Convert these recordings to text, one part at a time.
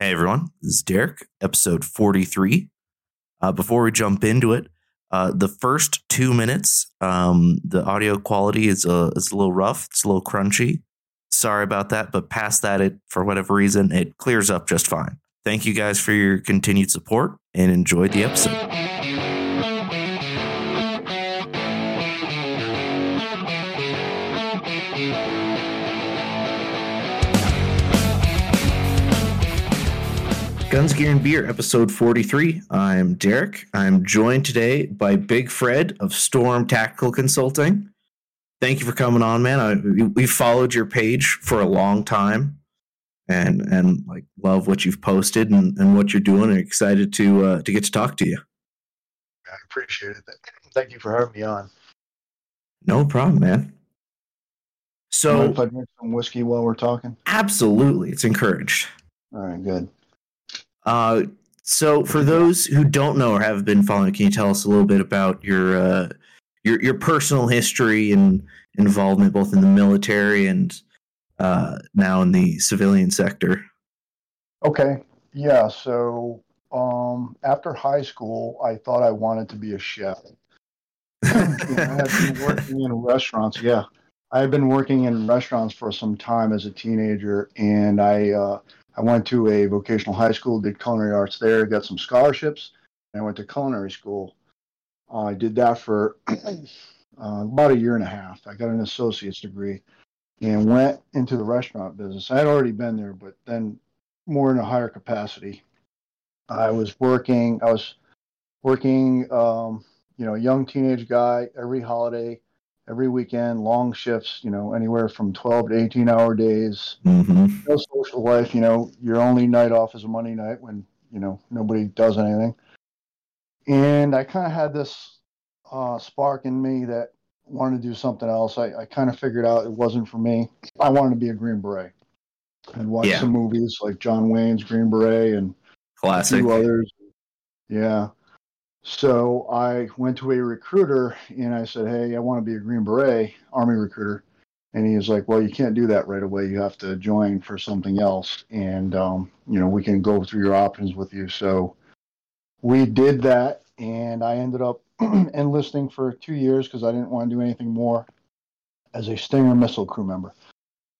Hey everyone, this is Derek, episode 43. Uh, before we jump into it, uh, the first two minutes, um, the audio quality is a, is a little rough, it's a little crunchy. Sorry about that, but past that, it for whatever reason, it clears up just fine. Thank you guys for your continued support and enjoy the episode. Guns, Gear, and Beer, episode 43. I'm Derek. I'm joined today by Big Fred of Storm Tactical Consulting. Thank you for coming on, man. I, we followed your page for a long time and and like love what you've posted and, and what you're doing and excited to uh, to get to talk to you. I appreciate it. Thank you for having me on. No problem, man. So, if I drink some whiskey while we're talking? Absolutely. It's encouraged. All right, good. Uh, so, for those who don't know or have been following, can you tell us a little bit about your uh, your your personal history and involvement, both in the military and uh, now in the civilian sector? Okay, yeah. So, um, after high school, I thought I wanted to be a chef. I had been working in restaurants. Yeah, I had been working in restaurants for some time as a teenager, and I uh, I went to a vocational high school, did culinary arts there, got some scholarships, and I went to culinary school. Uh, I did that for uh, about a year and a half. I got an associate's degree and went into the restaurant business. I had already been there, but then more in a higher capacity. I was working. I was working. Um, you know, a young teenage guy every holiday every weekend, long shifts, you know, anywhere from 12 to 18 hour days. Mm-hmm. No social life, you know, your only night off is a Monday night when, you know, nobody does anything. And I kind of had this uh, spark in me that wanted to do something else. I, I kind of figured out it wasn't for me. I wanted to be a Green Beret and watch yeah. some movies like John Wayne's Green Beret and Classic. others. Yeah. So I went to a recruiter and I said, Hey, I want to be a Green Beret, Army recruiter. And he was like, Well, you can't do that right away. You have to join for something else. And, um, you know, we can go through your options with you. So we did that. And I ended up enlisting for two years because I didn't want to do anything more as a Stinger missile crew member.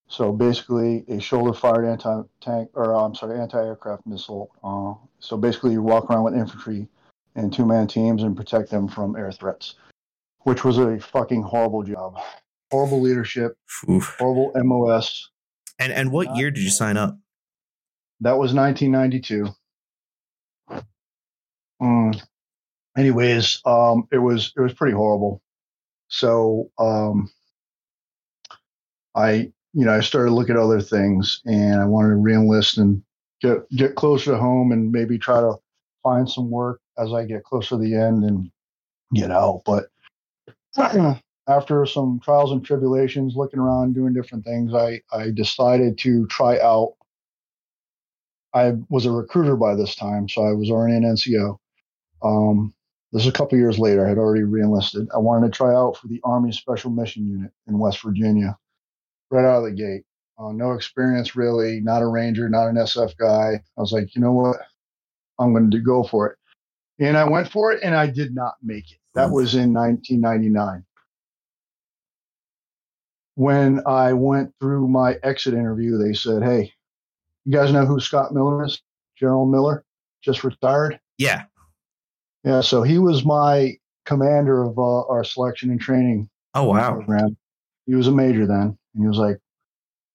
So basically, a shoulder fired anti tank, or I'm sorry, anti aircraft missile. Uh, so basically, you walk around with infantry and two man teams and protect them from air threats, which was a fucking horrible job. Horrible leadership, Oof. horrible MOS. And and what year did you sign up? That was 1992. Mm. Anyways, um, it was it was pretty horrible. So um, I you know I started looking at other things, and I wanted to reenlist and get get closer to home and maybe try to find some work as I get closer to the end and get out. But after some trials and tribulations, looking around, doing different things, I, I decided to try out. I was a recruiter by this time, so I was already an NCO. Um, this is a couple years later. I had already reenlisted. I wanted to try out for the Army Special Mission Unit in West Virginia, right out of the gate. Uh, no experience really, not a ranger, not an SF guy. I was like, you know what? I'm going to go for it. And I went for it and I did not make it. That was in 1999. When I went through my exit interview, they said, Hey, you guys know who Scott Miller is? General Miller, just retired. Yeah. Yeah. So he was my commander of uh, our selection and training. Oh, wow. Program. He was a major then. And he was like,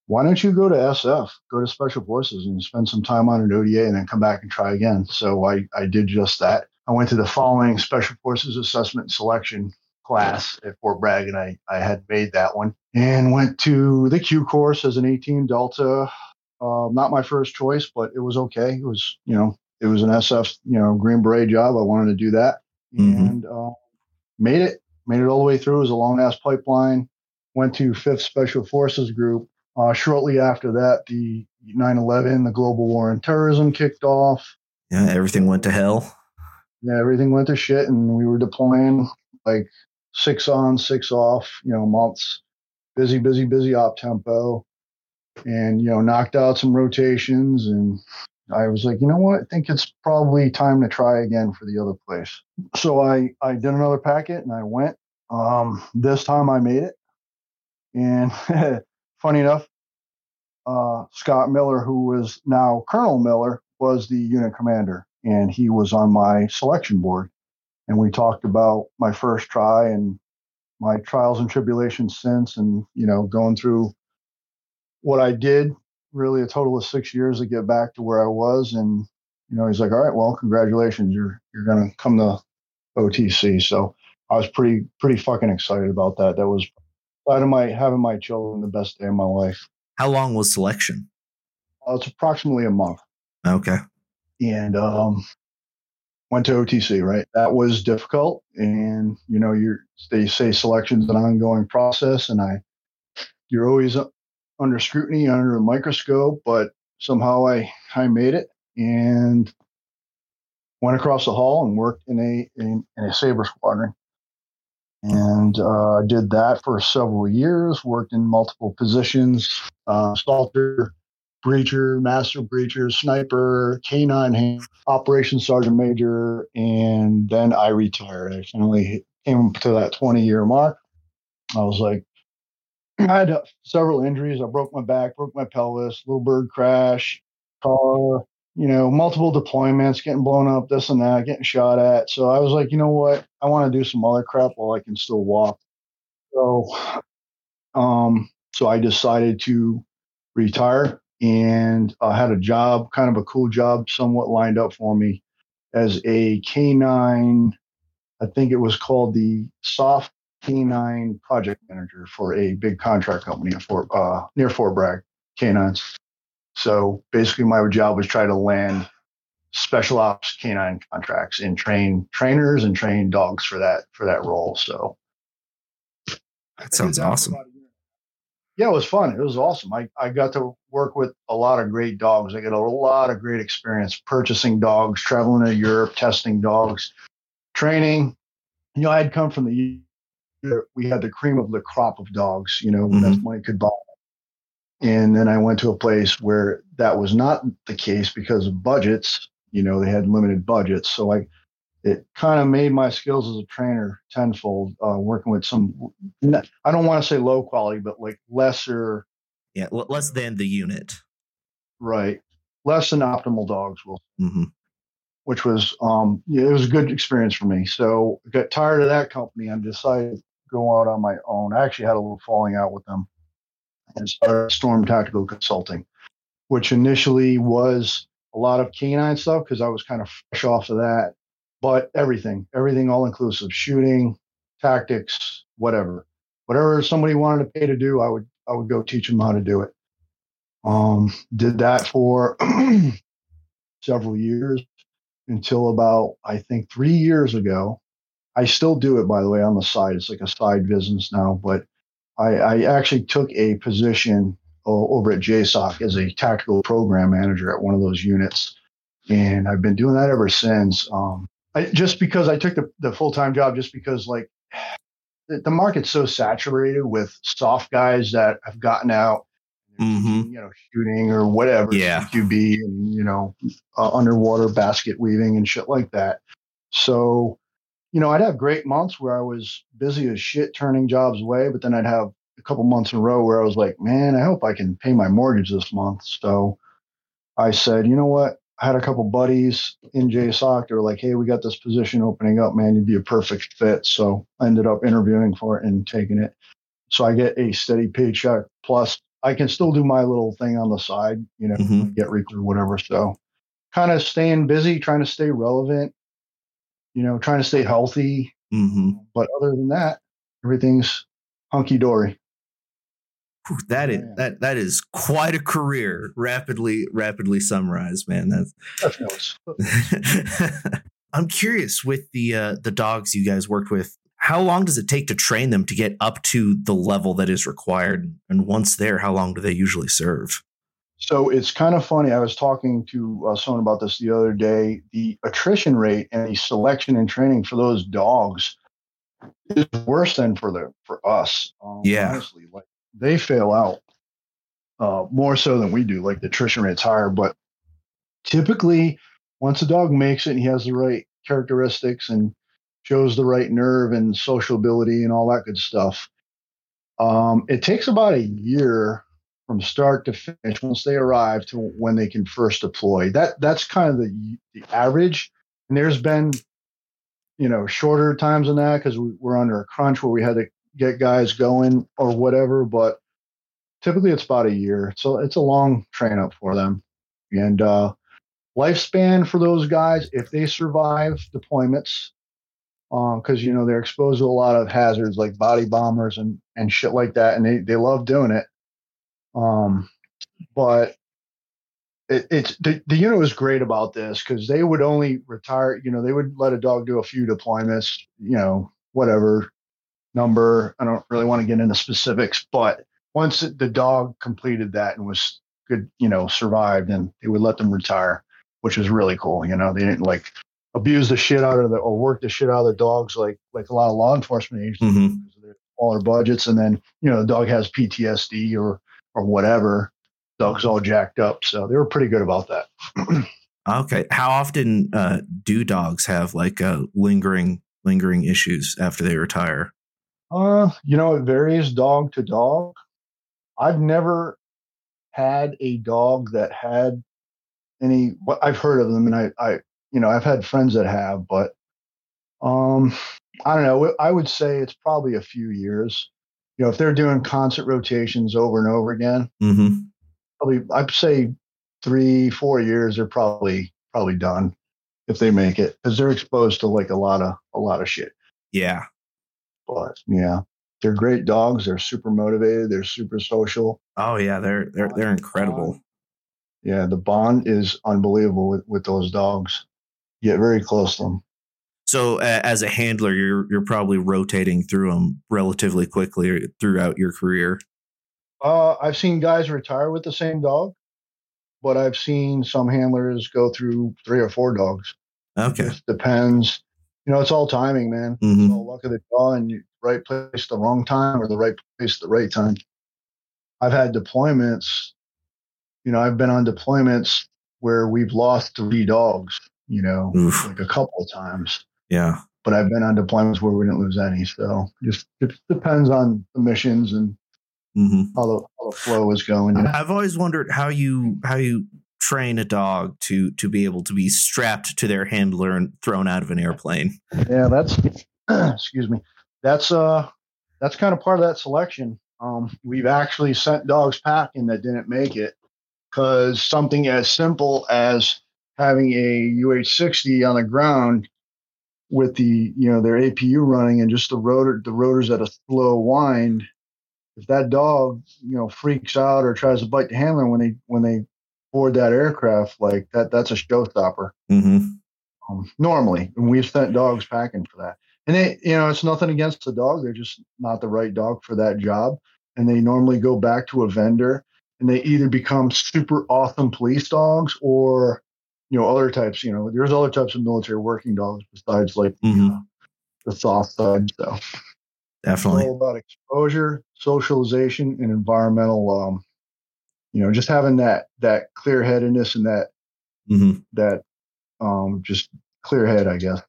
why don't you go to SF, go to Special Forces and spend some time on an ODA and then come back and try again? So I, I did just that. I went to the following Special Forces Assessment and Selection class at Fort Bragg, and I, I had made that one and went to the Q course as an 18 Delta. Uh, not my first choice, but it was okay. It was, you know, it was an SF, you know, Green Beret job. I wanted to do that mm-hmm. and uh, made it, made it all the way through. It was a long ass pipeline. Went to 5th Special Forces Group. Uh, shortly after that, the 9 11, the global war on terrorism kicked off. Yeah, everything went to hell yeah, everything went to shit, and we were deploying like six on, six off, you know, months. Busy, busy, busy op tempo, and you know, knocked out some rotations, and I was like, you know what? I think it's probably time to try again for the other place. So I I did another packet and I went. Um, this time I made it, and funny enough, uh, Scott Miller, who was now Colonel Miller, was the unit commander, and he was on my selection board. And we talked about my first try and my trials and tribulations since, and you know, going through what I did. Really, a total of six years to get back to where I was, and you know, he's like, "All right, well, congratulations, you're you're gonna come to OTC." So I was pretty pretty fucking excited about that. That was out of my having my children the best day of my life. How long was selection? Uh, it's approximately a month. Okay. And um, went to OTC. Right, that was difficult, and you know, you're they say selection's an ongoing process, and I you're always under scrutiny, under a microscope, but somehow I I made it and went across the hall and worked in a in, in a saber squadron and uh, did that for several years. Worked in multiple positions: uh, assaulter, breacher, master breacher, sniper, canine operations sergeant major, and then I retired. I finally came to that 20 year mark. I was like, I had several injuries. I broke my back, broke my pelvis, little bird crash, car, you know, multiple deployments, getting blown up, this and that, getting shot at. So I was like, you know what? I want to do some other crap while I can still walk. So, um, so I decided to retire and I had a job, kind of a cool job, somewhat lined up for me as a canine. I think it was called the SOF Canine Project Manager for a big contract company at Fort, uh, near Fort Bragg Canines. So basically, my job was try to land special ops canine contracts and train trainers and train dogs for that for that role. So that sounds awesome. Yeah, it was fun. It was awesome. I, I got to work with a lot of great dogs. I got a lot of great experience purchasing dogs, traveling to Europe, testing dogs, training. You know, I had come from the we had the cream of the crop of dogs, you know, mm-hmm. money could buy. And then I went to a place where that was not the case because of budgets. You know, they had limited budgets. So I, it kind of made my skills as a trainer tenfold, uh, working with some, I don't want to say low quality, but like lesser. Yeah, less than the unit. Right. Less than optimal dogs will. Mm-hmm. Which was, um, yeah, it was a good experience for me. So I got tired of that company and decided to go out on my own. I actually had a little falling out with them and started Storm Tactical Consulting, which initially was a lot of canine stuff because I was kind of fresh off of that. But everything, everything all inclusive, shooting, tactics, whatever, whatever somebody wanted to pay to do, I would I would go teach them how to do it. Um, did that for several years until about I think three years ago. I still do it by the way on the side. It's like a side business now, but I, I actually took a position over at JSOC as a tactical program manager at one of those units. And I've been doing that ever since. Um, I, just because I took the, the full time job, just because like the, the, market's so saturated with SOF guys that have gotten out, mm-hmm. you know, shooting or whatever, yeah, QB and you know, uh, underwater basket weaving and shit like that. So you know, I'd have great months where I was busy as shit turning jobs away, but then I'd have a couple months in a row where I was like, man, I hope I can pay my mortgage this month. So I said, you know what? I had a couple buddies in JSOC. They were like, hey, we got this position opening up, man. You'd be a perfect fit. So I ended up interviewing for it and taking it. So I get a steady paycheck. Plus, I can still do my little thing on the side, you know, mm-hmm. get recruit or whatever. So kind of staying busy, trying to stay relevant you know, trying to stay healthy. Mm-hmm. But other than that, everything's hunky dory. That is that that is quite a career. Rapidly, rapidly summarized, man. That's. I'm curious with the uh, the dogs you guys worked with. How long does it take to train them to get up to the level that is required? And once there, how long do they usually serve? So it's kind of funny. I was talking to uh, someone about this the other day. The attrition rate and the selection and training for those dogs is worse than for the for us. Um, yeah, honestly, like they fail out uh, more so than we do. Like the attrition rate's higher, but typically, once a dog makes it and he has the right characteristics and shows the right nerve and social ability and all that good stuff, um, it takes about a year from start to finish once they arrive to when they can first deploy. That that's kind of the the average. And there's been, you know, shorter times than that because we, we're under a crunch where we had to get guys going or whatever. But typically, it's about a year. So it's a long train up for them. And uh, lifespan for those guys, if they survive deployments, because um, you know they're exposed to a lot of hazards like body bombers and and shit like that, and they they love doing it. Um, but it, it's the, the unit was great about this because they would only retire. You know, they would let a dog do a few deployments. You know, whatever number. I don't really want to get into specifics, but once the dog completed that and was good, you know, survived, and they would let them retire, which was really cool. You know, they didn't like abuse the shit out of the or work the shit out of the dogs like like a lot of law enforcement agencies mm-hmm. smaller budgets, and then you know the dog has PTSD or or whatever. Dog's all jacked up. So they were pretty good about that. okay. How often uh, do dogs have like uh, lingering lingering issues after they retire? Uh, you know, it varies dog to dog. I've never had a dog that had any. I've heard of them, and I, I, you know, I've had friends that have, but um, I don't know. I would say it's probably a few years you know, if they're doing concert rotations over and over again, mm-hmm. probably I'd say three, four years, they're probably probably done if they make it because they're exposed to like a lot of a lot of shit. Yeah, but yeah, they're great dogs. They're super motivated. They're super social. Oh yeah, they're they're they're incredible. Yeah, the bond is unbelievable with with those dogs. You get very close to them. So uh, as a handler, you're you're probably rotating through them relatively quickly throughout your career. Uh, I've seen guys retire with the same dog, but I've seen some handlers go through three or four dogs. Okay, it depends. You know, it's all timing, man. Mm-hmm. It's all luck of the draw and you, right place the wrong time or the right place the right time. I've had deployments. You know, I've been on deployments where we've lost three dogs. You know, Oof. like a couple of times yeah. But I've been on deployments where we didn't lose any. So just it depends on the missions and mm-hmm. how, the, how the flow is going. I've always wondered how you how you train a dog to to be able to be strapped to their handler and thrown out of an airplane. Yeah, that's excuse me. That's uh that's kind of part of that selection. Um, we've actually sent dogs packing that didn't make it because something as simple as having a UH60 on the ground with the you know their APU running and just the rotor the rotors at a slow wind, if that dog you know freaks out or tries to bite the handler when they when they board that aircraft, like that that's a showstopper. Mm-hmm. Um, normally, and we've sent dogs packing for that. And they, you know, it's nothing against the dog; they're just not the right dog for that job. And they normally go back to a vendor, and they either become super awesome police dogs or you know other types you know there's other types of military working dogs besides like mm-hmm. the SOF side so definitely it's all about exposure socialization and environmental um you know just having that that clear headedness and that mm-hmm. that um just clear head i guess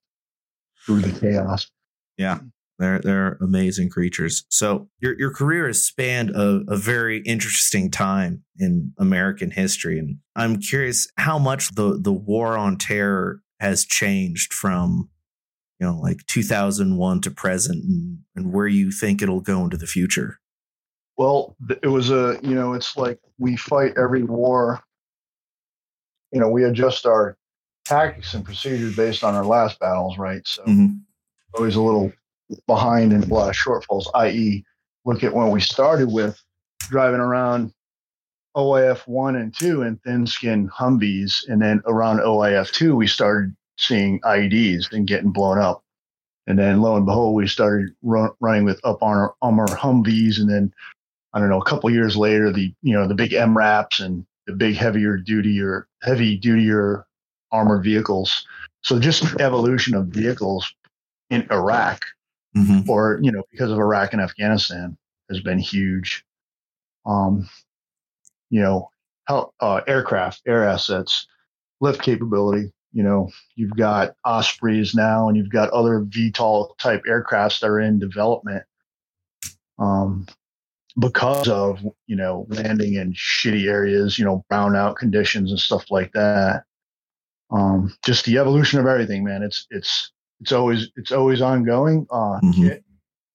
through the chaos yeah they're they're amazing creatures. So your your career has spanned a, a very interesting time in American history, and I'm curious how much the the war on terror has changed from you know like 2001 to present, and, and where you think it'll go into the future. Well, it was a you know it's like we fight every war. You know, we adjust our tactics and procedures based on our last battles, right? So mm-hmm. always a little behind in a lot of shortfalls, i.e., look at when we started with driving around OIF 1 and 2 and thin skin Humvees. And then around OIF 2, we started seeing IEDs and getting blown up. And then lo and behold, we started run, running with up on our, on our Humvees. And then, I don't know, a couple years later, the, you know, the big MRAPs and the big heavier duty or heavy duty or armored vehicles. So just evolution of vehicles in Iraq mm-hmm. or you know because of Iraq and Afghanistan has been huge. Um, you know, how, uh, aircraft, air assets. lift capability. You know, you've got Ospreys now, and you've got other VTOL type aircrafts that are in development. Um, because of you know landing in shitty areas, you know brownout conditions and stuff like that. Um, just the evolution of everything, man. It's it's it's always it's always ongoing. Uh, Mhm. kit,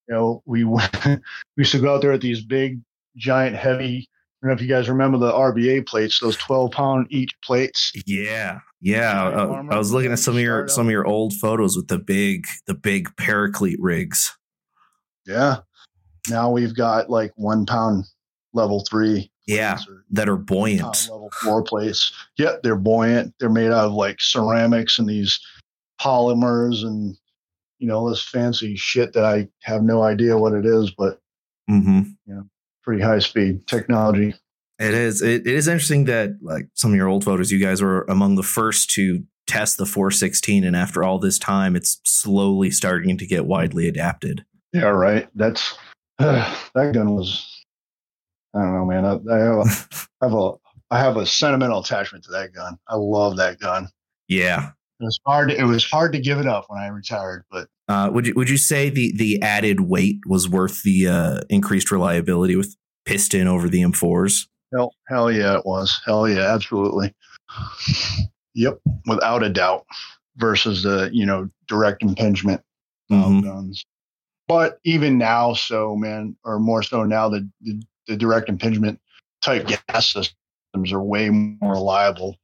you know, we went- we used to go out there at these big, giant, heavy. I don't know if you guys remember the RBA plates, those twelve pound each plates. Yeah, yeah. Uh. I was looking at some of your some of your old photos with the big the big paraclete rigs. Yeah. Now we've got like one pound level three. Yeah, that are buoyant. level four plates. Yeah, they're buoyant. They're made out of like ceramics and these polymers and you know this fancy shit that I have no idea what it is, but hmm pretty high speed technology. It is. It, it is interesting that like some of your old photos, you guys were among the first to test the 416, and after all this time, it's slowly starting to get widely adapted. Yeah, right. That's that gun was. I don't know, man. I, I have a, I have a I have a sentimental attachment to that gun. I love that gun. Yeah. It was hard. It was hard to give it up when I retired, but Uh, would you would you say the the added weight was worth the uh, increased reliability with piston over the M4s? hell, hell yeah, it was. Hell yeah, absolutely. Yep, without a doubt. Versus the you know direct impingement style Mhm. guns. But even now, so man, or more so now, the, the the direct impingement type gas systems are way more reliable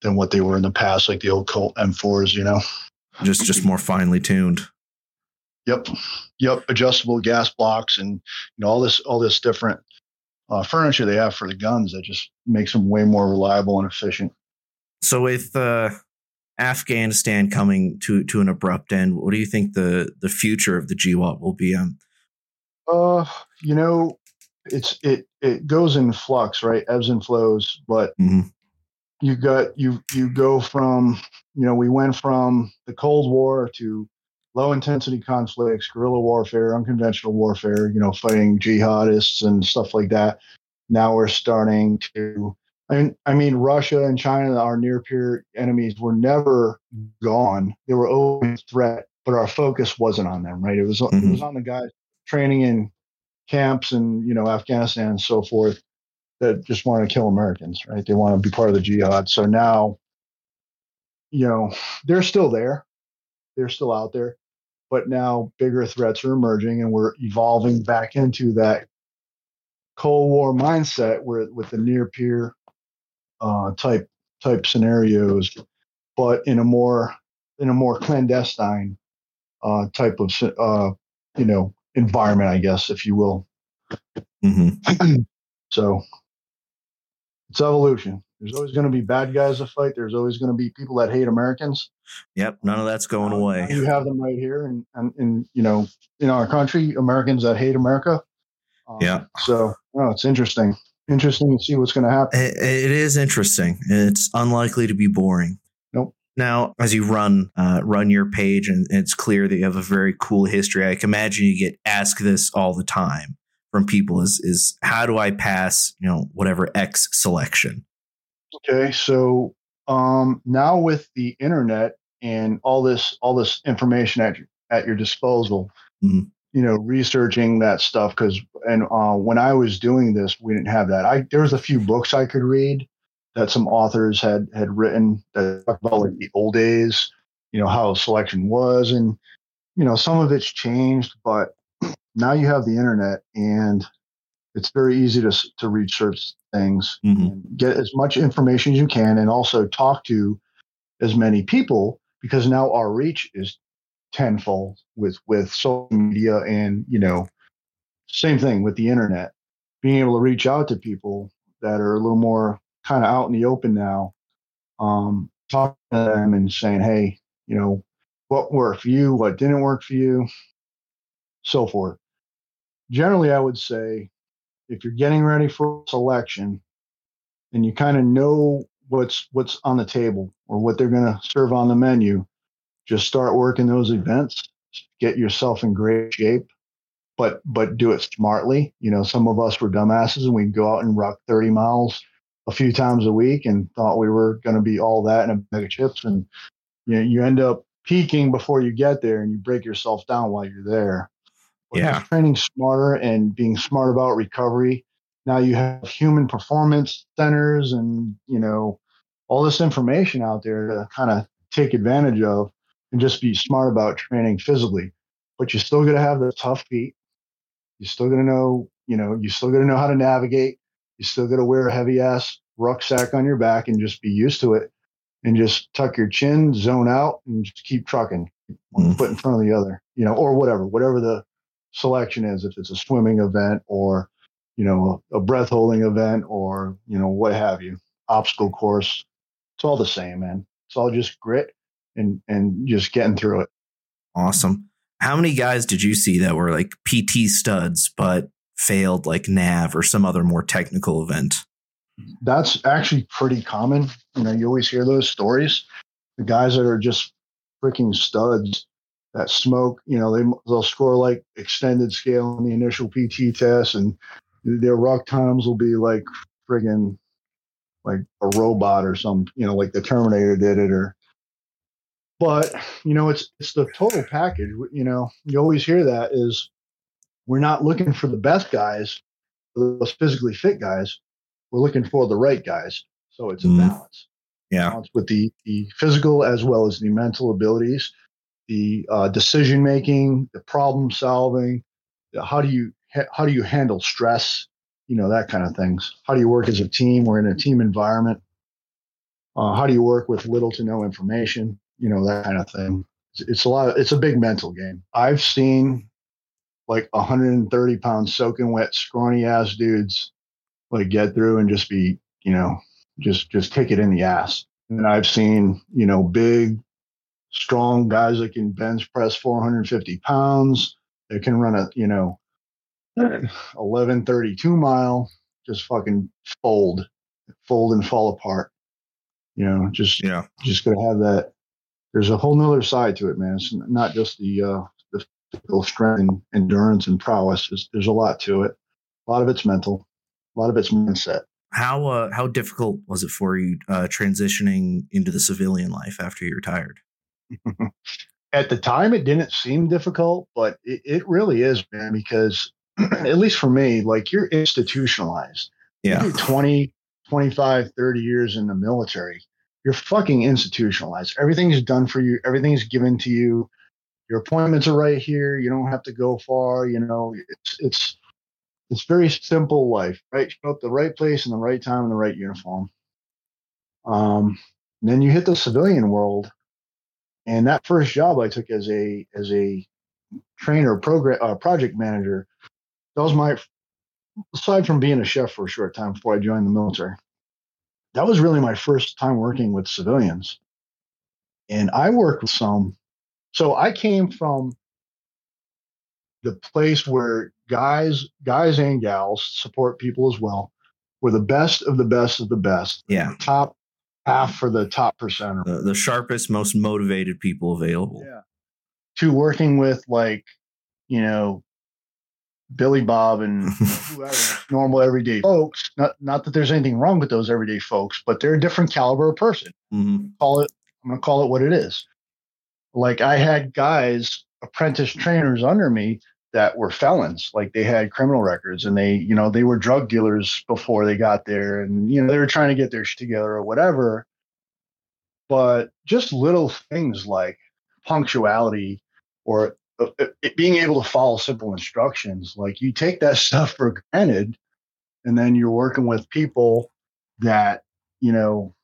than what they were in the past, like the old Colt M4s. You know. Just just more finely tuned. Yep, yep. Adjustable gas blocks and you know all this all this different uh, furniture they have for the guns that just makes them way more reliable and efficient. So with uh, Afghanistan coming to to an abrupt end, what do you think the the future of the GWOT will be? Um, Uh, you know, it's it it goes in flux, right? Ebbs and flows, but Mhm. you got you you go from you know we went from the Cold War to low intensity conflicts, guerrilla warfare, unconventional warfare, you know, fighting jihadists and stuff like that. Now we're starting to I mean, I mean Russia and China, our near peer enemies, were never gone. They were always a threat, but our focus wasn't on them, right? It was it Mhm. was on the guys training in camps and you know Afghanistan and so forth that just want to kill Americans, right? They want to be part of the jihad. So now, you know, they're still there, they're still out there, but now bigger threats are emerging, and we're evolving back into that Cold War mindset where with the near peer uh, type type scenarios, but in a more in a more clandestine uh, type of uh, you know environment, I guess, if you will. mhm. So it's evolution. There's always going to be bad guys to fight. There's always going to be people that hate Americans. Yep, none of that's going away. now You have them right here, and and, and you know, in our country, Americans that hate America. Um, Yeah. So, no, it's interesting. Interesting to see what's going to happen. It, it is interesting. It's unlikely to be boring. Nope. Now, as you run uh, run your page, and it's clear that you have a very cool history. I can imagine you get asked this all the time from people: is is how do I pass, you know, whatever X selection? Okay, so um, now with the internet and all this all this information at your, at your disposal, Mhm. You know, researching that stuff because and uh, when I was doing this, we didn't have that. I there was a few books I could read that some authors had had written that talk about like the old days, you know, how selection was, and you know, some of it's changed, but now you have the internet and it's very easy to to research things Mhm. and get as much information as you can and also talk to as many people because now our reach is tenfold with with social media and you know same thing with the internet. Being able to reach out to people that are a little more kind of out in the open now um talking to them and saying hey you know what worked for you what didn't work for you so forth. Generally i would say if you're getting ready for selection and you kind of know what's what's on the table or what they're going to serve on the menu just start working those events get yourself in great shape but but do it smartly you know some of us were dumbasses and we'd go out and rock 30 miles a few times a week and thought we were going to be all that in a bag of chips. And you, know, you end up peaking before you get there and you break yourself down while you're there. But Yeah. Training smarter and being smart about recovery. Now you have human performance centers and, you know, all this information out there to kind of take advantage of and just be smart about training physically. But you're still going to have the tough feet. You're still going to know, you know, you still going to know how to navigate. You still got to wear a heavy ass rucksack on your back and just be used to it and just tuck your chin, zone out, and just keep trucking, one Mm. foot in front of the other, you know, or whatever, whatever the selection is. If it's a swimming event or, you know, a, a breath holding event or, you know, what have you, obstacle course, it's all the same, man. It's all just grit and and just getting through it. Awesome. How many guys did you see that were like PT studs but failed like nav or some other more technical event? That's actually pretty common. You know, you always hear those stories. The guys that are just freaking studs that smoke, you know, they they'll score like extended scale in the initial PT test, and their rock times will be like friggin' like a robot or some, you know, like the Terminator did it, or. But you know, it's it's the total package. You know, you always hear that is we're not looking for the best guys, those physically fit guys. We're looking for the right guys. So it's a Mhm. balance Yeah. balance with the, the physical as well as the mental abilities, the uh, decision making, the problem solving. the- How do you ha- how do you handle stress? You know that kind of things. How do you work as a team? We're in a team environment. Uh, how do you work with little to no information? You know that kind of thing. It's, a lot. Of, it's a big mental game. I've seen like 130 pound soaking wet, scrawny ass dudes like get through and just be you know just just kick it in the ass. And I've seen, you know, big, strong guys that can bench press 450 pounds. That can run a, you know, 1132 mile, just fucking fold, fold and fall apart. You know, just Yeah. just gonna have that. There's a whole nother side to it, man. It's not just the uh, the physical strength and endurance and prowess. There's, there's a lot to it. A lot of it's mental. A lot of it's mindset. How uh, how difficult was it for you uh, transitioning into the civilian life after you retired? at the time it didn't seem difficult but it, it really is man because at least for me like you're institutionalized Yeah. you're 20 25 30 years in the military you're fucking institutionalized. Everything's done for you. Everything's given to you. Your appointments are right here. You don't have to go far you know. It's it's it's very simple life right? Show up the right place in the right time in the right uniform. Um then you hit the civilian world and that first job I took as a as a trainer, program uh, project manager, that was my aside from being a chef for a short time before I joined the military. That was really my first time working with civilians, and I worked with some. So I came from the place where guys, guys and gals support people as well. Were the best of the best of the best. Yeah. Top half for the top percent. The, the sharpest, most motivated people available. Yeah. To working with like, you know, Billy Bob and whoever, normal everyday folks. Not not that there's anything wrong with those everyday folks, but they're a different caliber of person. hmm Call it I'm gonna call it what it is. Like I had guys, apprentice trainers under me that were felons. Like they had criminal records and they, you know, they were drug dealers before they got there and you know, they were trying to get their shit together or whatever. But just little things like punctuality or it being able to follow simple instructions. Like you take that stuff for granted, and then you're working with people that you know.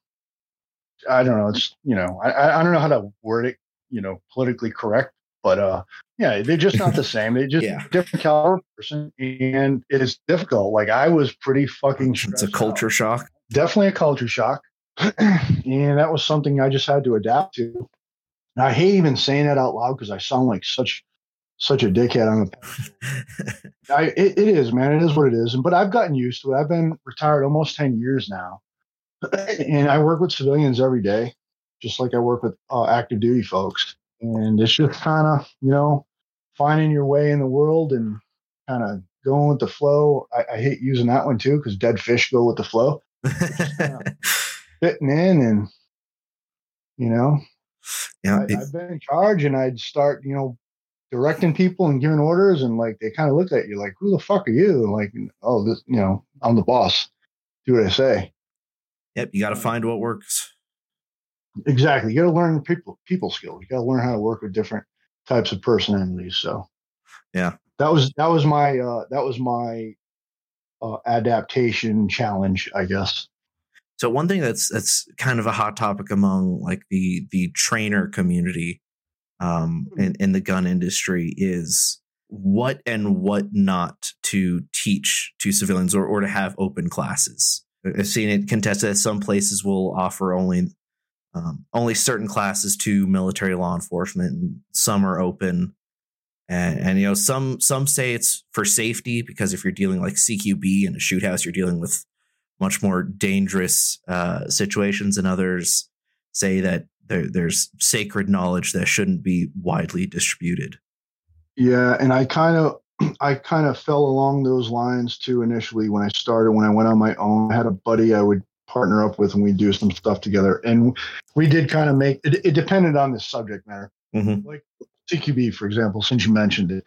I don't know. It's you know. I I don't know how to word it. You know, politically correct, but uh, yeah, they're just not the same. They just Yeah. different caliber person, and it is difficult. Like I was pretty fucking. It's a culture out. shock. Definitely a culture shock, and that was something I just had to adapt to. And I hate even saying that out loud because I sound like such such a dickhead on the I, it, it is, man. It is what it is. But I've gotten used to it. I've been retired almost ten years now, and I work with civilians every day, just like I work with uh, active duty folks. And it's just kind of you know finding your way in the world and kind of going with the flow. I, I hate using that one too because dead fish go with the flow. fitting in and you know yeah, I, I've been in charge and I'd start, you know, directing people and giving orders and like they kind of look at you like, who the fuck are you? And like, oh, this, you know, I'm the boss. Do what I say. Yep, you got to find what works. Exactly. You got to learn people people skills. You got to learn how to work with different types of personalities. So, yeah, that was that was my uh, that was my uh, adaptation challenge, I guess. So one thing that's that's kind of a hot topic among like the the trainer community um, hmm. in, in the gun industry is what and what not to teach to civilians or, or to have open classes. I've seen it contested that some places will offer only um, only certain classes to military law enforcement, and some are open. And, and you know some some say it's for safety because if you're dealing like CQB in a shoot house, you're dealing with much more dangerous uh, situations, and others say that there, there's sacred knowledge that shouldn't be widely distributed. Yeah, and I kind of I kind of fell along those lines too initially when I started. When I went on my own, I had a buddy I would partner up with, and we'd do some stuff together. And we did kind of make it, it depended on the subject matter. Mm-hmm. Like CQB, for example, since you mentioned it,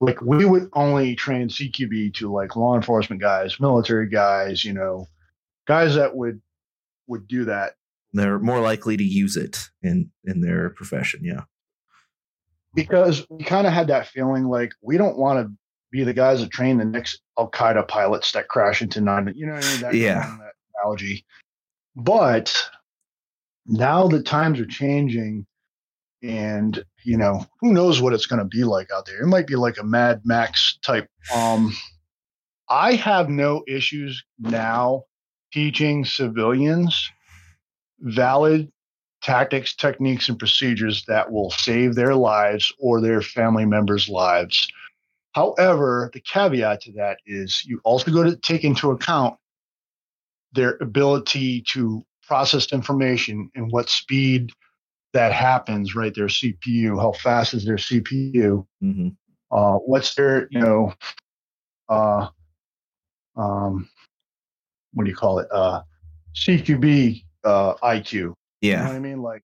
like we would only train CQB to like law enforcement guys, military guys, you know, guys that would would do that. They're more likely to use it in in their profession, yeah. Because we kind of had that feeling like we don't want to be the guys that train the next Al Qaeda pilots that crash into nine. You know, I mean? yeah, that analogy. But now the times are changing, and you know who knows what it's going to be like out there. It might be like a Mad Max type. Um, I have no issues now teaching civilians valid tactics, techniques, and procedures that will save their lives or their family members' lives. However, the caveat to that is you also got to take into account their ability to process information and what speed that happens, right? Their CPU, how fast is their CPU? Mm-hmm. Uh, what's their, you know, uh, um, what do you call it? Uh, CQB uh, IQ. Yeah. You know what I mean? Like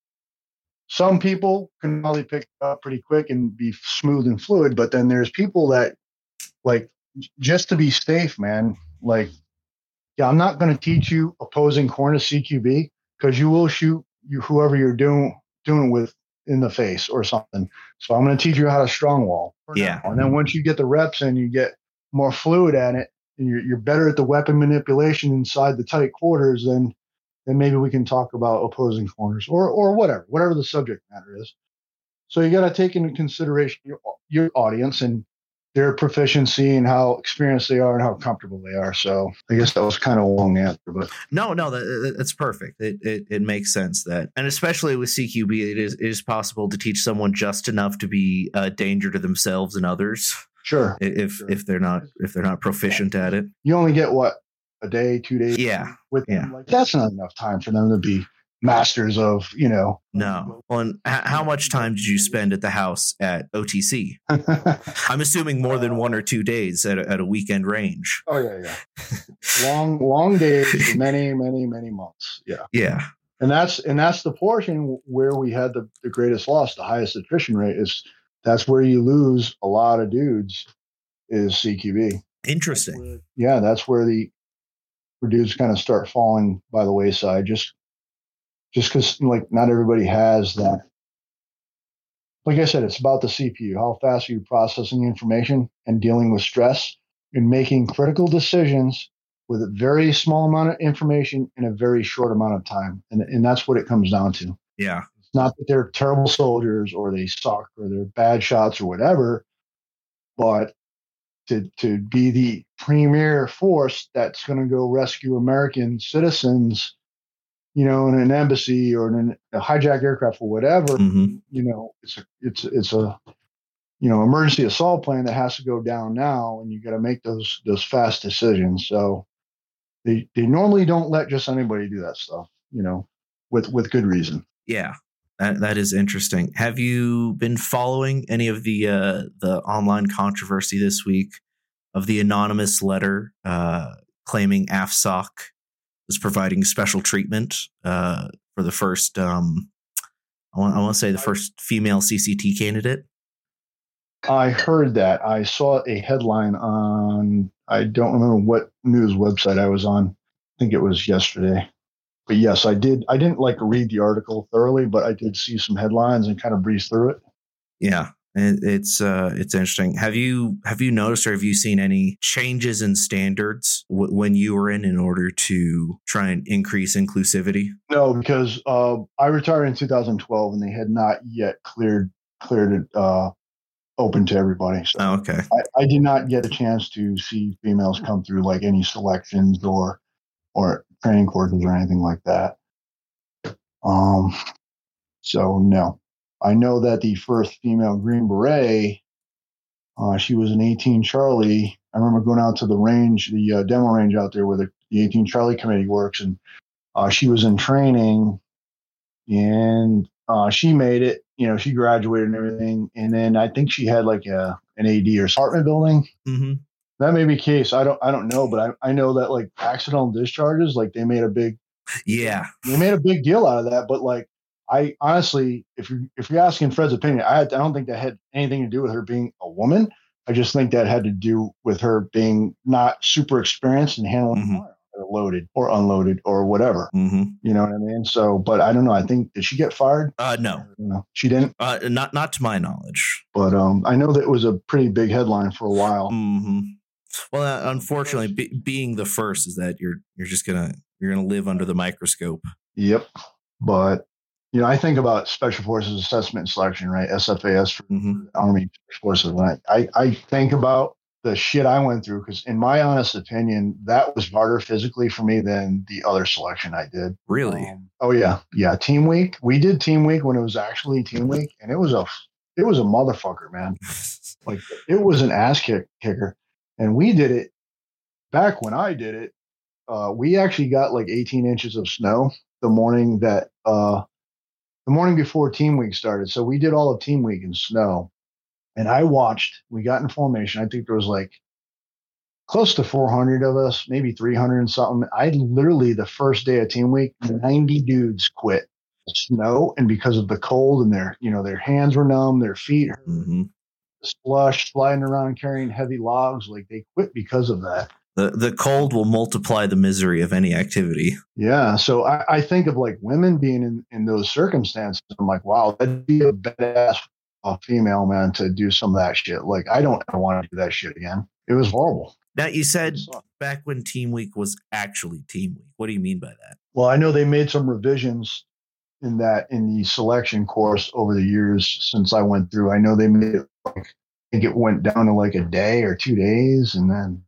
some people can probably pick up pretty quick and be smooth and fluid, but then there's people that like just to be safe, man. Like, yeah, I'm not going to teach you opposing corner CQB because you will shoot you whoever you're doing doing with in the face or something. So I'm going to teach you how to strong wall. Yeah. And then once you get the reps and you get more fluid at it, and you're, you're better at the weapon manipulation inside the tight quarters, then then maybe we can talk about opposing corners or or whatever, whatever the subject matter is. So you got to take into consideration your your audience and their proficiency and how experienced they are and how comfortable they are. So I guess that was kind of a long answer, but no, no, that, that's perfect. It, it, it makes sense that, and especially with CQB, it is it is possible to teach someone just enough to be a danger to themselves and others. Sure. If sure. if they're not if they're not proficient at it. You only get what a day, two days. Yeah. With yeah. Them. Like that's not enough time for them to be masters of you know. No. Well, and how much time did you spend at the house at OTC? I'm assuming more than one or two days at a, at a weekend range. Oh yeah, yeah. long long days, many many many months. Yeah. Yeah. And that's and that's the portion where we had the, the greatest loss, the highest attrition rate is that's where you lose a lot of dudes is CQB. Interesting. That's where, yeah, that's where the where dudes kind of start falling by the wayside just just because like not everybody has that. Like I said, it's about the CPU. How fast are you processing information and dealing with stress and making critical decisions with a very small amount of information in a very short amount of time. And, and that's what it comes down to. Yeah. It's not that they're terrible soldiers or they suck or they're bad shots or whatever, but to to be the premier force that's going to go rescue American citizens, you know, in an embassy or in a hijacked aircraft or whatever, mm-hmm. you know, it's a it's it's a you know emergency assault plan that has to go down now, and you got to make those those fast decisions. So they they normally don't let just anybody do that stuff, you know, with with good reason. Yeah, that that is interesting. Have you been following any of the uh, the online controversy this week of the anonymous letter uh, claiming AFSOC was providing special treatment uh, for the first. Um, I want I want to say the first female CCT candidate. I heard that. I saw a headline on. I don't remember what news website I was on. I think it was yesterday. But yes, I did. I didn't like read the article thoroughly, but I did see some headlines and kind of breeze through it. Yeah, it, it's uh, it's interesting. Have you have you noticed or have you seen any changes in standards w- when you were in in order to try and increase inclusivity? No, because uh, I retired in 2012, and they had not yet cleared cleared it uh, open to everybody. So Oh, okay. I, I did not get a chance to see females come through like any selections or or training courses or anything like that. Um, so no, I know that the first female Green Beret, uh, she was an 18 Charlie. I remember going out to the range, the uh, demo range out there where the, the 18 Charlie committee works, and uh, she was in training, and uh, she made it. You know, she graduated and everything, and then I think she had like a an AD or apartment building. hmm That may be case. I don't I don't know, but I, I know that like accidental discharges, like they made a big Yeah. they made a big deal out of that. But like I honestly, if you if you're asking Fred's opinion, I I don't think that had anything to do with her being a woman. I just think that had to do with her being not super experienced in handling Mhm. fire, or loaded or unloaded or whatever. hmm You know what I mean? So, but I don't know. I think did she get fired? Uh, no, I. She didn't. uh, not not to my knowledge. But um, I know that was a pretty big headline for a while. hmm Well, uh, unfortunately, be, being the first is that you're you're just gonna you're gonna live under the microscope. Yep. But you know, I think about Special Forces Assessment and Selection, right? SFAS for hmm Army Forces. When I, I, I think about the shit I went through, because in my honest opinion, that was harder physically for me than the other selection I did. Really? Um, oh yeah, yeah. Team week. We did team week when it was actually team week, and it was a it was a motherfucker, man. Like it was an ass kick kicker, and we did it back when I did it. Uh, we actually got like 18 inches of snow the morning that uh, the morning before team week started. So we did all of team week in snow, and I watched. We got in formation. I think there was like close to 400 of us, maybe 300 and something. I literally the first day of team week, 90 dudes quit snow and because of the cold and their you know their hands were numb their feet hurt hmm slush, sliding around carrying heavy logs. Like they quit because of that. The the cold will multiply the misery of any activity. Yeah. So I, I think of like women being in, in those circumstances. I'm like, wow, that'd be a badass uh, female man to do some of that shit. Like I don't ever want to do that shit again. It was horrible. Now you said back when Team Week was actually Team Week. What do you mean by that? Well, I know they made some revisions in that in the selection course over the years since I went through. I know they made it like I think it went down to like a day or two days, and then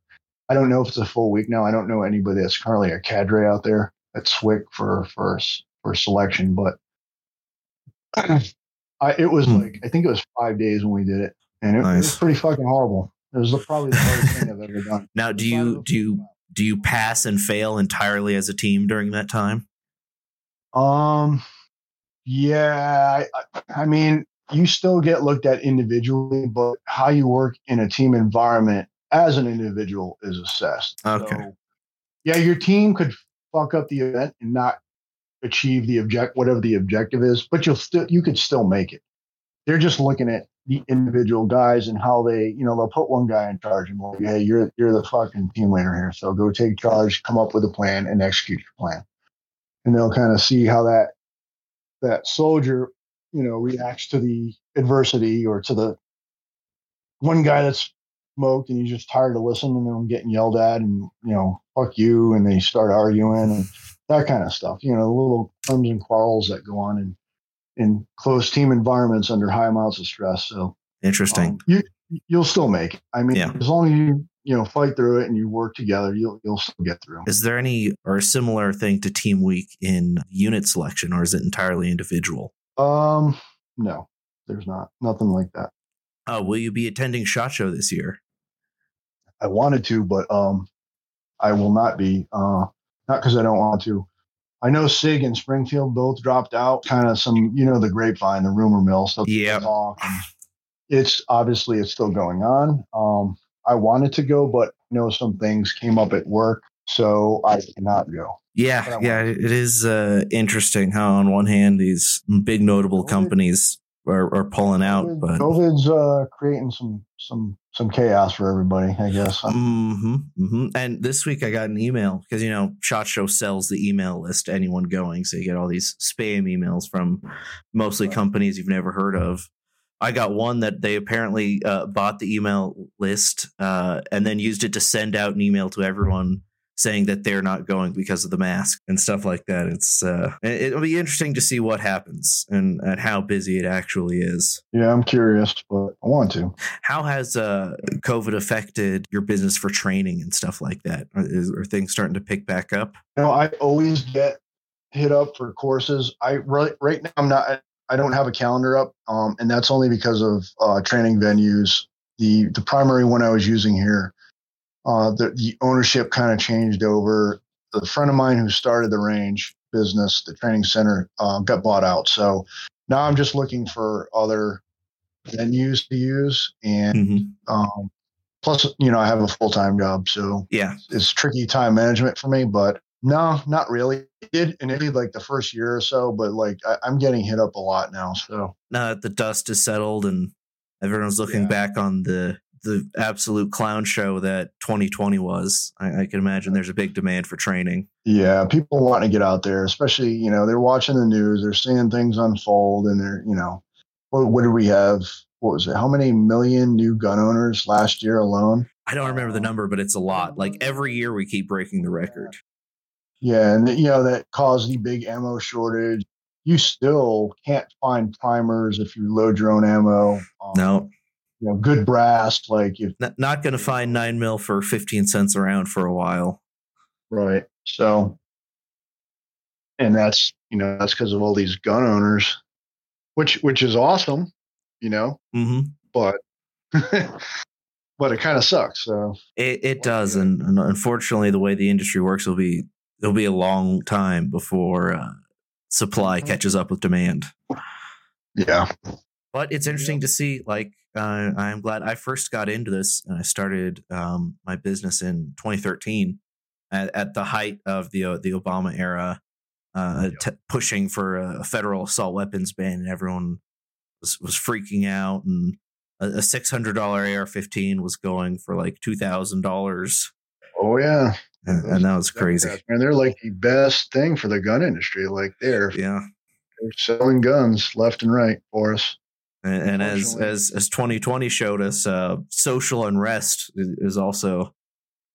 I don't know if it's a full week now. I don't know anybody that's currently a cadre out there at SWCS for for for selection, but I, it was Hmm. like I think it was five days when we did it, and it, it was pretty fucking horrible. It was probably the hardest thing I've ever done. Now, do you do you do you pass and fail entirely as a team during that time? Um, yeah, I- I mean, you still get looked at individually, but how you work in a team environment as an individual is assessed. Okay. So, yeah, your team could fuck up the event and not achieve the object, whatever the objective is, but you'll still, you could still make it. They're just looking at the individual guys and how they, you know, they'll put one guy in charge and go, hey, you're you're the fucking team leader here, so go take charge, come up with a plan, and execute your plan and they'll kind of see how that that soldier you know reacts to the adversity or to the one guy that's smoked and he's just tired to listen and them getting yelled at and you know fuck you and they start arguing and that kind of stuff you know the little terms and quarrels that go on in in close team environments under high amounts of stress so Interesting. um, you you'll still make it i mean Yeah. as long as you you know fight through it and you work together you'll you'll still get through Is there any or a similar thing to Team Week in unit selection, or is it entirely individual? Um no there's not nothing like that Uh, will you be attending Shot Show this year? I wanted to, but um, I will not be. Uh, not because I don't want to. I know Sig and Springfield both dropped out. Kind of some, you know, the grapevine, the rumor mill stuff. Yeah. It's obviously it's still going on. Um, I wanted to go, but you know some things came up at work, so I cannot go. Yeah, yeah, it is uh, interesting how on one hand these big notable companies are, are pulling out, but COVID's uh, creating some some some chaos for everybody, I guess. Mm-hmm, mm-hmm. And this week I got an email because you know Shot Show sells the email list to anyone going, so you get all these spam emails from mostly right. companies you've never heard of. I got one that they apparently uh, bought the email list uh, and then used it to send out an email to everyone saying that they're not going because of the mask and stuff like that. It's uh, it'll be interesting to see what happens and, and how busy it actually is. Yeah, I'm curious, but I want to. How has uh, COVID affected your business for training and stuff like that? Are, is, are things starting to pick back up? You know, I always get hit up for courses. I right right now I'm not. I don't have a calendar up, um, and that's only because of uh, training venues. The the primary one I was using here uh, the, the ownership kind of changed over. The friend of mine who started the range business, the training center, uh, got bought out. So now I'm just looking for other venues to use. And mm-hmm. um, plus, you know, I have a full time job. So yeah, it's, it's, tricky time management for me. But no, not really. It did did like the first year or so, but like I, am getting hit up a lot now. So now that the dust is settled and everyone's looking yeah. back on the the absolute clown show that 2020 was. I, I, can imagine there's a big demand for training. Yeah, people want to get out there, especially you know they're watching the news, they're seeing things unfold, and they're you know, what, what did we have? What was it? How many million new gun owners last year alone? I don't remember the number, but it's a lot. Like every year we keep breaking the record. Yeah, and you know that caused the big ammo shortage. You still can't find primers if you load your own ammo. Um, no you know, good brass. Like if not, not going to find nine mil for 15 cents around for a while. Right. So, and that's, you know, that's because of all these gun owners, which, which is awesome, you know, mm-hmm. but, but it kind of sucks. So it, it does. And, and, unfortunately the way the industry works will be, it'll be a long time before uh, supply mm-hmm. catches up with demand. Yeah. But it's interesting yeah. to see, like, uh, I'm glad I first got into this and I started um, my business in 2013 at, at, the height of the uh, the Obama era, uh, t- pushing for a federal assault weapons ban, and everyone was, was freaking out. And a, a $600 AR-15 was going for like two thousand dollars. Oh yeah, and, and, that was crazy. And they're like the best thing for the gun industry. Like they're yeah, they're selling guns left and right for us. And, and as as as 2020 showed us, uh, social unrest is also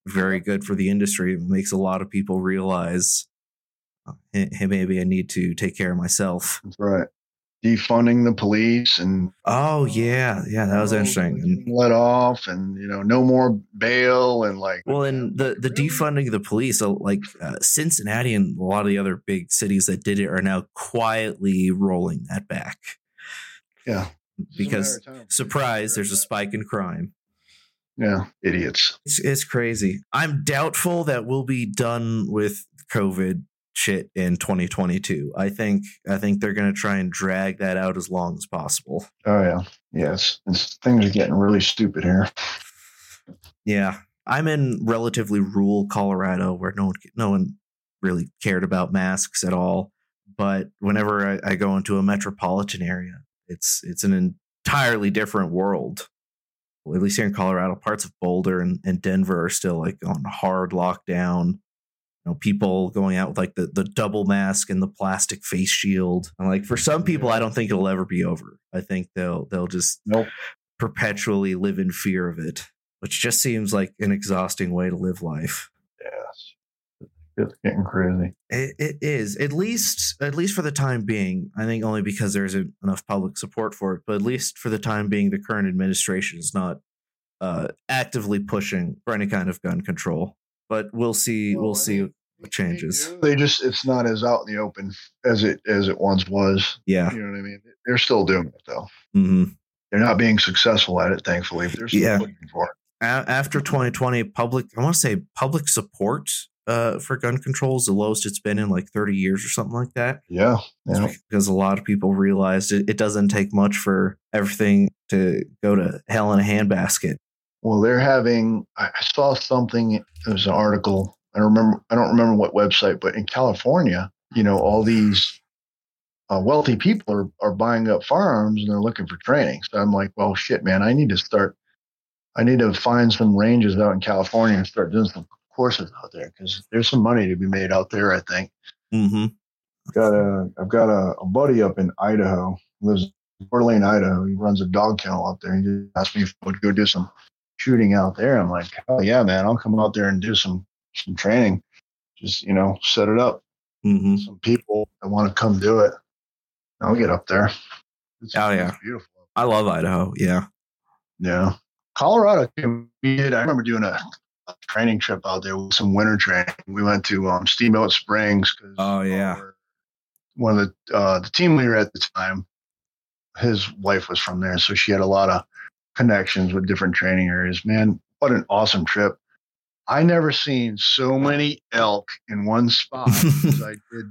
very good for the industry. It makes a lot of people realize, hey, maybe I need to take care of myself. That's right. Defunding the police and oh yeah, yeah, that was interesting. And let off, and you know, no more bail, and like well, and the the defunding of the police, like uh, Cincinnati and a lot of the other big cities that did it are now quietly rolling that back. Yeah. Because surprise, there's a spike in crime. Yeah, idiots. It's, it's crazy. I'm doubtful that we'll be done with COVID shit in 2022. I think I think they're going to try and drag that out as long as possible. Oh yeah. Yes. It's, things are getting really stupid here. Yeah. I'm in relatively rural Colorado where no one no one really cared about masks at all, but whenever I, I go into a metropolitan area, it's it's an entirely different world. Well, at least here in Colorado, parts of Boulder and, and Denver are still like on hard lockdown. You know, people going out with like the, the double mask and the plastic face shield. And like for some people, I don't think it'll ever be over. I think they'll they'll just nope. perpetually live in fear of it, which just seems like an exhausting way to live life it's getting crazy. It, it is at least at least for the time being. I think only because there isn't enough public support for it, but at least for the time being, the current administration is not uh, actively pushing for any kind of gun control. But we'll see. Well, we'll see what changes. They just it's not as out in the open as it as it once was. Yeah, you know what I mean. They're still doing it though. Mm-hmm. They're not being successful at it, thankfully. But they're still yeah. looking for it. After 2020, public I want to say public support uh, for gun control is the lowest it's been in like 30 years or something like that. Yeah. yeah. Because a lot of people realized it, it doesn't take much for everything to go to hell in a handbasket. Well, they're having, I saw something, it was an article, I don't remember I don't remember what website, but in California, you know, all these uh, wealthy people are, are buying up firearms and they're looking for training. So I'm like, well, shit, man, I need to start. I need to find some ranges out in California and start doing some courses out there because there's some money to be made out there. I think. Mm-hmm. Got a I've got a, a buddy up in Idaho, lives in d'Alene, Idaho. He runs a dog kennel out there. He just asked me if I would go do some shooting out there. I'm like, oh yeah, man, I'll come out there and do some some training. Just you know, set it up. Mm-hmm. Some people that want to come do it. I'll get up there. It's, Oh, yeah. beautiful. I love Idaho. Yeah. Yeah, Colorado. We did. I remember doing a training trip out there with some winter training. We went to um, Steamboat Springs. Oh, yeah. one of the uh, the team leader at the time, his wife was from there, so she had a lot of connections with different training areas. Man, what an awesome trip! I never seen so many elk in one spot as I did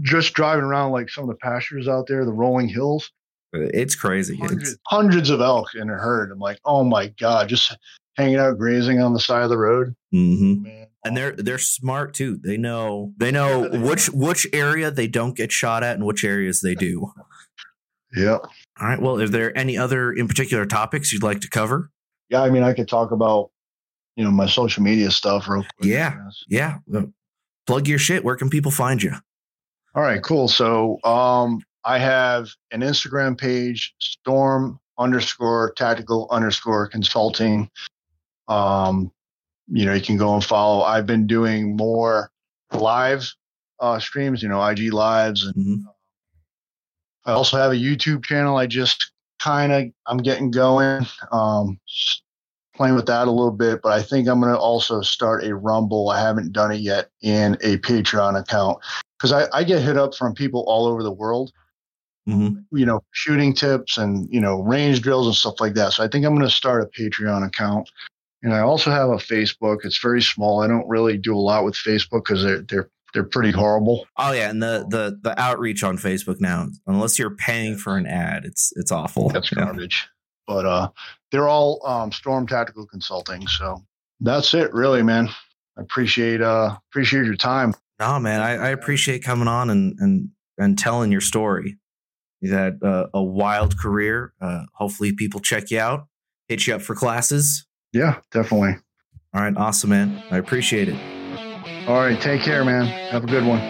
just driving around like some of the pastures out there, the rolling hills It's crazy. hundreds, It's, hundreds of elk in a herd. I'm like, oh my god, just hanging out grazing on the side of the road. Mhm. Man, And they're they're smart too. They know they know Yeah, they which which area they don't get shot at and which areas they do. yeah, All right. Well, is there any other in particular topics you'd like to cover? yeah. I mean, I could talk about you know my social media stuff real quick. Yeah. Yeah. uh, Plug your shit. Where can people find you? All right, cool. So um, I have an Instagram page, storm underscore tactical underscore consulting. Um, you know, you can go and follow. I've been doing more live uh, streams, you know, IG lives, and Mhm. I also have a YouTube channel. I just kind of I'm getting going, um, playing with that a little bit. But I think I'm going to also start a Rumble. I haven't done it yet, in a Patreon account because I, I get hit up from people all over the world. Mhm. You know, shooting tips and you know range drills and stuff like that. So I think I'm going to start a Patreon account. And I also have a Facebook. It's very small. I don't really do a lot with Facebook because they're they're they're pretty horrible. Oh yeah, and the the the outreach on Facebook now, unless you're paying for an ad, it's it's awful. That's Yeah. garbage. But uh, they're all um, Storm Tactical Consulting. So that's it, really, man. I appreciate uh appreciate your time. No, man, I, I appreciate coming on and and and telling your story. You had uh, a wild career. Uh, hopefully, people check you out, hit you up for classes. Yeah, definitely. All right, awesome, man. I appreciate it. All right, take care, man. Have a good one.